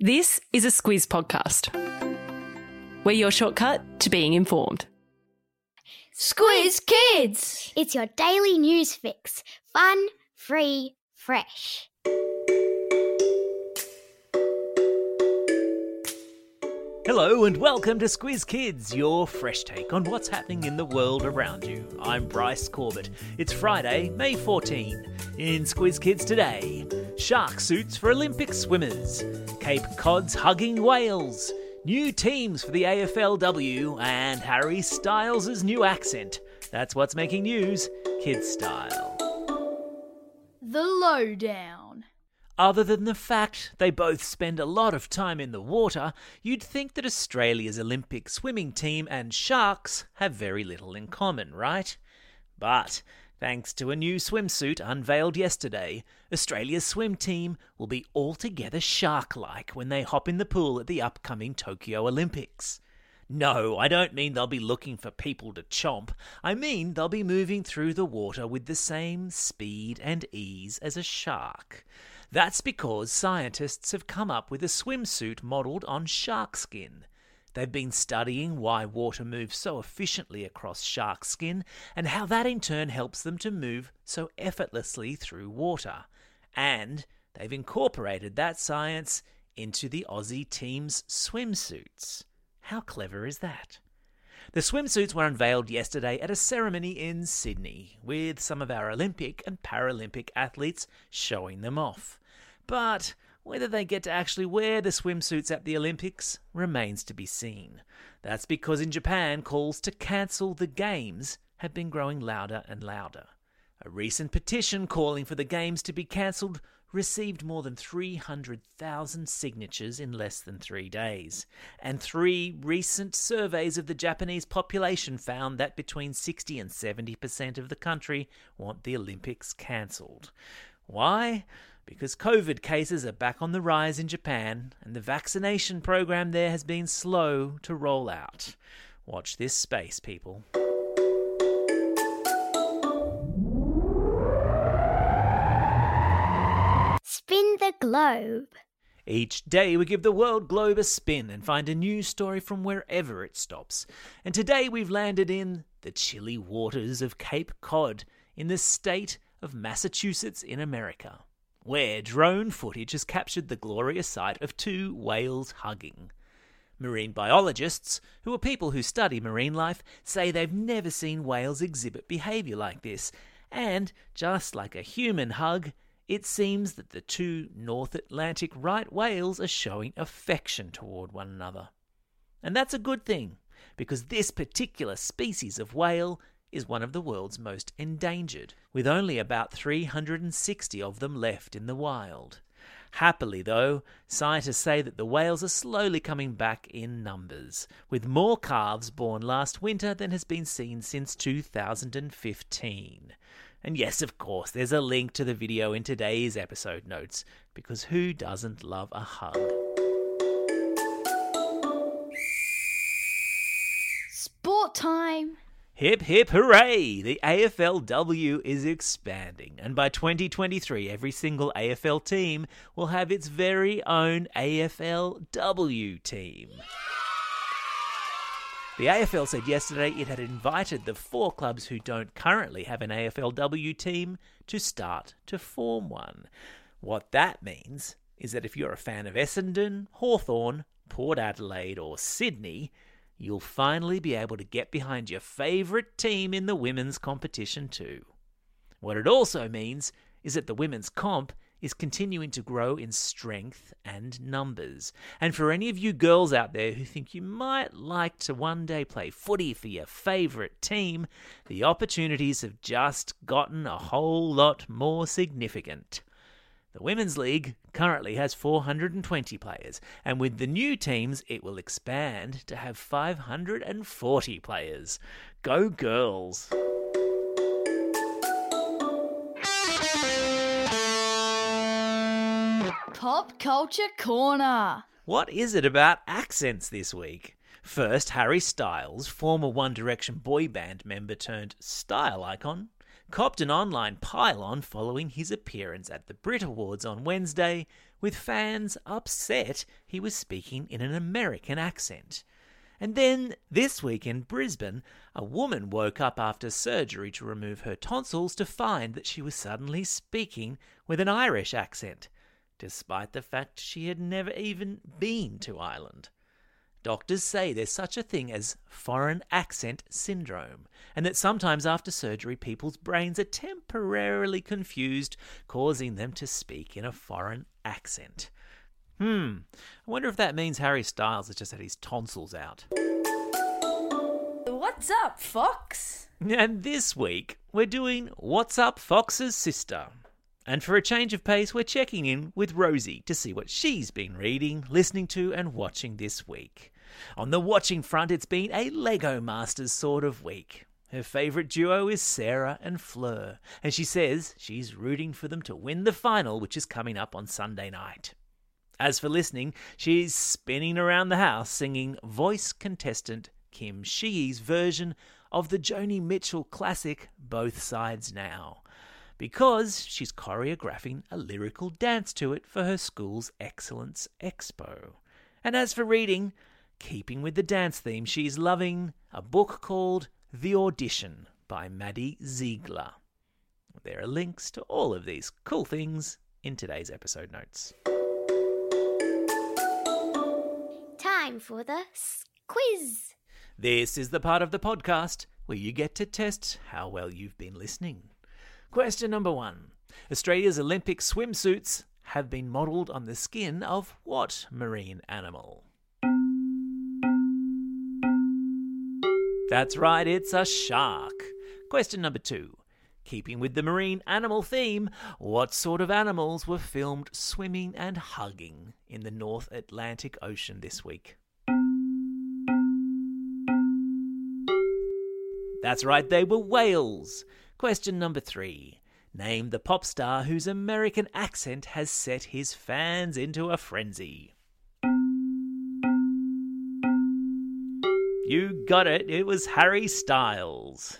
This is a Squiz podcast. We're your shortcut to being informed. Squiz Kids! It's your daily news fix. Fun, free, fresh. Hello and welcome to Squiz Kids, your fresh take on what's happening in the world around you. I'm Bryce Corbett. It's Friday, May 14. In Squiz Kids today, shark suits for Olympic swimmers, Cape Cod's hugging whales, new teams for the AFLW, and Harry Styles' new accent. That's what's making news, kid style. The Lowdown. Other than the fact they both spend a lot of time in the water, you'd think that Australia's Olympic swimming team and sharks have very little in common, right? But thanks to a new swimsuit unveiled yesterday, Australia's swim team will be altogether shark like when they hop in the pool at the upcoming Tokyo Olympics. No, I don't mean they'll be looking for people to chomp. I mean they'll be moving through the water with the same speed and ease as a shark. That's because scientists have come up with a swimsuit modelled on shark skin. They've been studying why water moves so efficiently across shark skin and how that in turn helps them to move so effortlessly through water. And they've incorporated that science into the Aussie team's swimsuits. How clever is that? The swimsuits were unveiled yesterday at a ceremony in Sydney, with some of our Olympic and Paralympic athletes showing them off. But whether they get to actually wear the swimsuits at the Olympics remains to be seen. That's because in Japan, calls to cancel the Games have been growing louder and louder. A recent petition calling for the Games to be cancelled received more than 300,000 signatures in less than three days. And three recent surveys of the Japanese population found that between 60 and 70% of the country want the Olympics cancelled. Why? Because COVID cases are back on the rise in Japan, and the vaccination program there has been slow to roll out. Watch this space, people. Spin the globe. Each day we give the world globe a spin and find a new story from wherever it stops. And today we've landed in the chilly waters of Cape Cod in the state of Massachusetts in America, where drone footage has captured the glorious sight of two whales hugging. Marine biologists, who are people who study marine life, say they've never seen whales exhibit behaviour like this, and just like a human hug, it seems that the two North Atlantic right whales are showing affection toward one another. And that's a good thing, because this particular species of whale is one of the world's most endangered, with only about 360 of them left in the wild. Happily, though, scientists say that the whales are slowly coming back in numbers, with more calves born last winter than has been seen since 2015. And yes, of course, there's a link to the video in today's episode notes, because who doesn't love a hug? Sport time! Hip hip hooray! The AFLW is expanding, and by 2023, every single AFL team will have its very own AFLW team. The AFL said yesterday it had invited the four clubs who don't currently have an AFLW team to start to form one. What that means is that if you're a fan of Essendon, Hawthorn, Port Adelaide, or Sydney, you'll finally be able to get behind your favourite team in the women's competition too. What it also means is that the women's comp is continuing to grow in strength and numbers. And for any of you girls out there who think you might like to one day play footy for your favourite team, the opportunities have just gotten a whole lot more significant. The Women's League currently has 420 players, and with the new teams, it will expand to have 540 players. Go, girls! Pop Culture Corner. What is it about accents this week? First, Harry Styles, former One Direction boy band member turned style icon, copped an online pile-on following his appearance at the Brit Awards on Wednesday, with fans upset he was speaking in an American accent. And then, this week in Brisbane, a woman woke up after surgery to remove her tonsils to find that she was suddenly speaking with an Irish accent, despite the fact she had never even been to Ireland. Doctors say there's such a thing as foreign accent syndrome, and that sometimes after surgery people's brains are temporarily confused, causing them to speak in a foreign accent. Hmm, I wonder if that means Harry Styles has just had his tonsils out. What's up, Fox? And this week, we're doing What's Up Fox's Sister. And for a change of pace, we're checking in with Rosie to see what she's been reading, listening to, and watching this week. On the watching front, it's been a Lego Masters sort of week. Her favourite duo is Sarah and Fleur, and she says she's rooting for them to win the final, which is coming up on Sunday night. As for listening, she's spinning around the house singing voice contestant Kim Sheehy's version of the Joni Mitchell classic Both Sides Now, because she's choreographing a lyrical dance to it for her school's Excellence Expo. And as for reading, keeping with the dance theme, she's loving a book called The Audition by Maddie Ziegler. There are links to all of these cool things in today's episode notes. Time for the quiz. This is the part of the podcast where you get to test how well you've been listening. Question number one Australia's Olympic swimsuits have been modelled on the skin of what marine animal? That's right, it's a shark. Question number two. Keeping with the marine animal theme, what sort of animals were filmed swimming and hugging in the North Atlantic Ocean this week? That's right, they were whales. Question number three. Name the pop star whose American accent has set his fans into a frenzy. You got it, it was Harry Styles.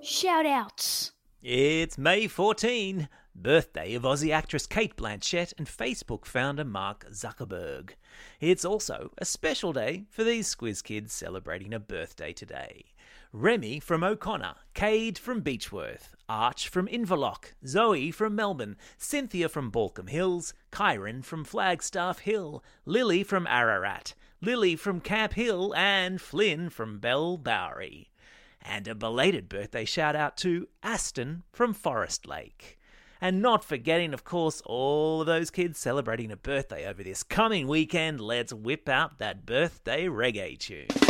Shout outs. It's May 14, birthday of Aussie actress Cate Blanchett and Facebook founder Mark Zuckerberg. It's also a special day for these Squiz kids celebrating a birthday today. Remy from O'Connor, Cade from Beechworth, Arch from Inverloch, Zoe from Melbourne, Cynthia from Balcombe Hills, Kyron from Flagstaff Hill, Lily from Ararat, Lily from Camp Hill, and Flynn from Bell Bowery. And a belated birthday shout out to Aston from Forest Lake. And not forgetting, of course, all of those kids celebrating a birthday over this coming weekend. Let's whip out that birthday reggae tune.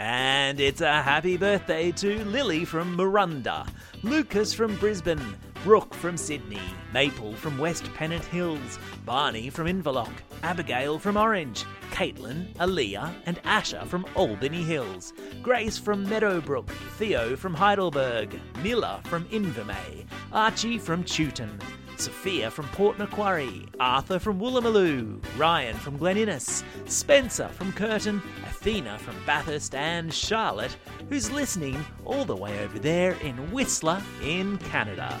And it's a happy birthday to Lily from Miranda, Lucas from Brisbane, Brooke from Sydney, Maple from West Pennant Hills, Barney from Inverloch, Abigail from Orange, Caitlin, Aaliyah, and Asher from Albany Hills, Grace from Meadowbrook, Theo from Heidelberg, Miller from Invermay, Archie from Chewton, Sophia from Port Macquarie, Arthur from Woolloomooloo, Ryan from Glen Innes, Spencer from Curtin, Athena from Bathurst, and Charlotte, who's listening all the way over there in Whistler in Canada.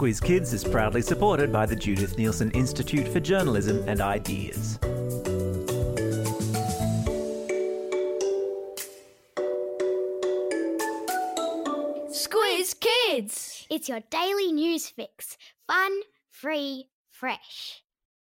Squiz Kids is proudly supported by the Judith Neilson Institute for Journalism and Ideas. Squiz Kids. It's your daily news fix. Fun, free, fresh.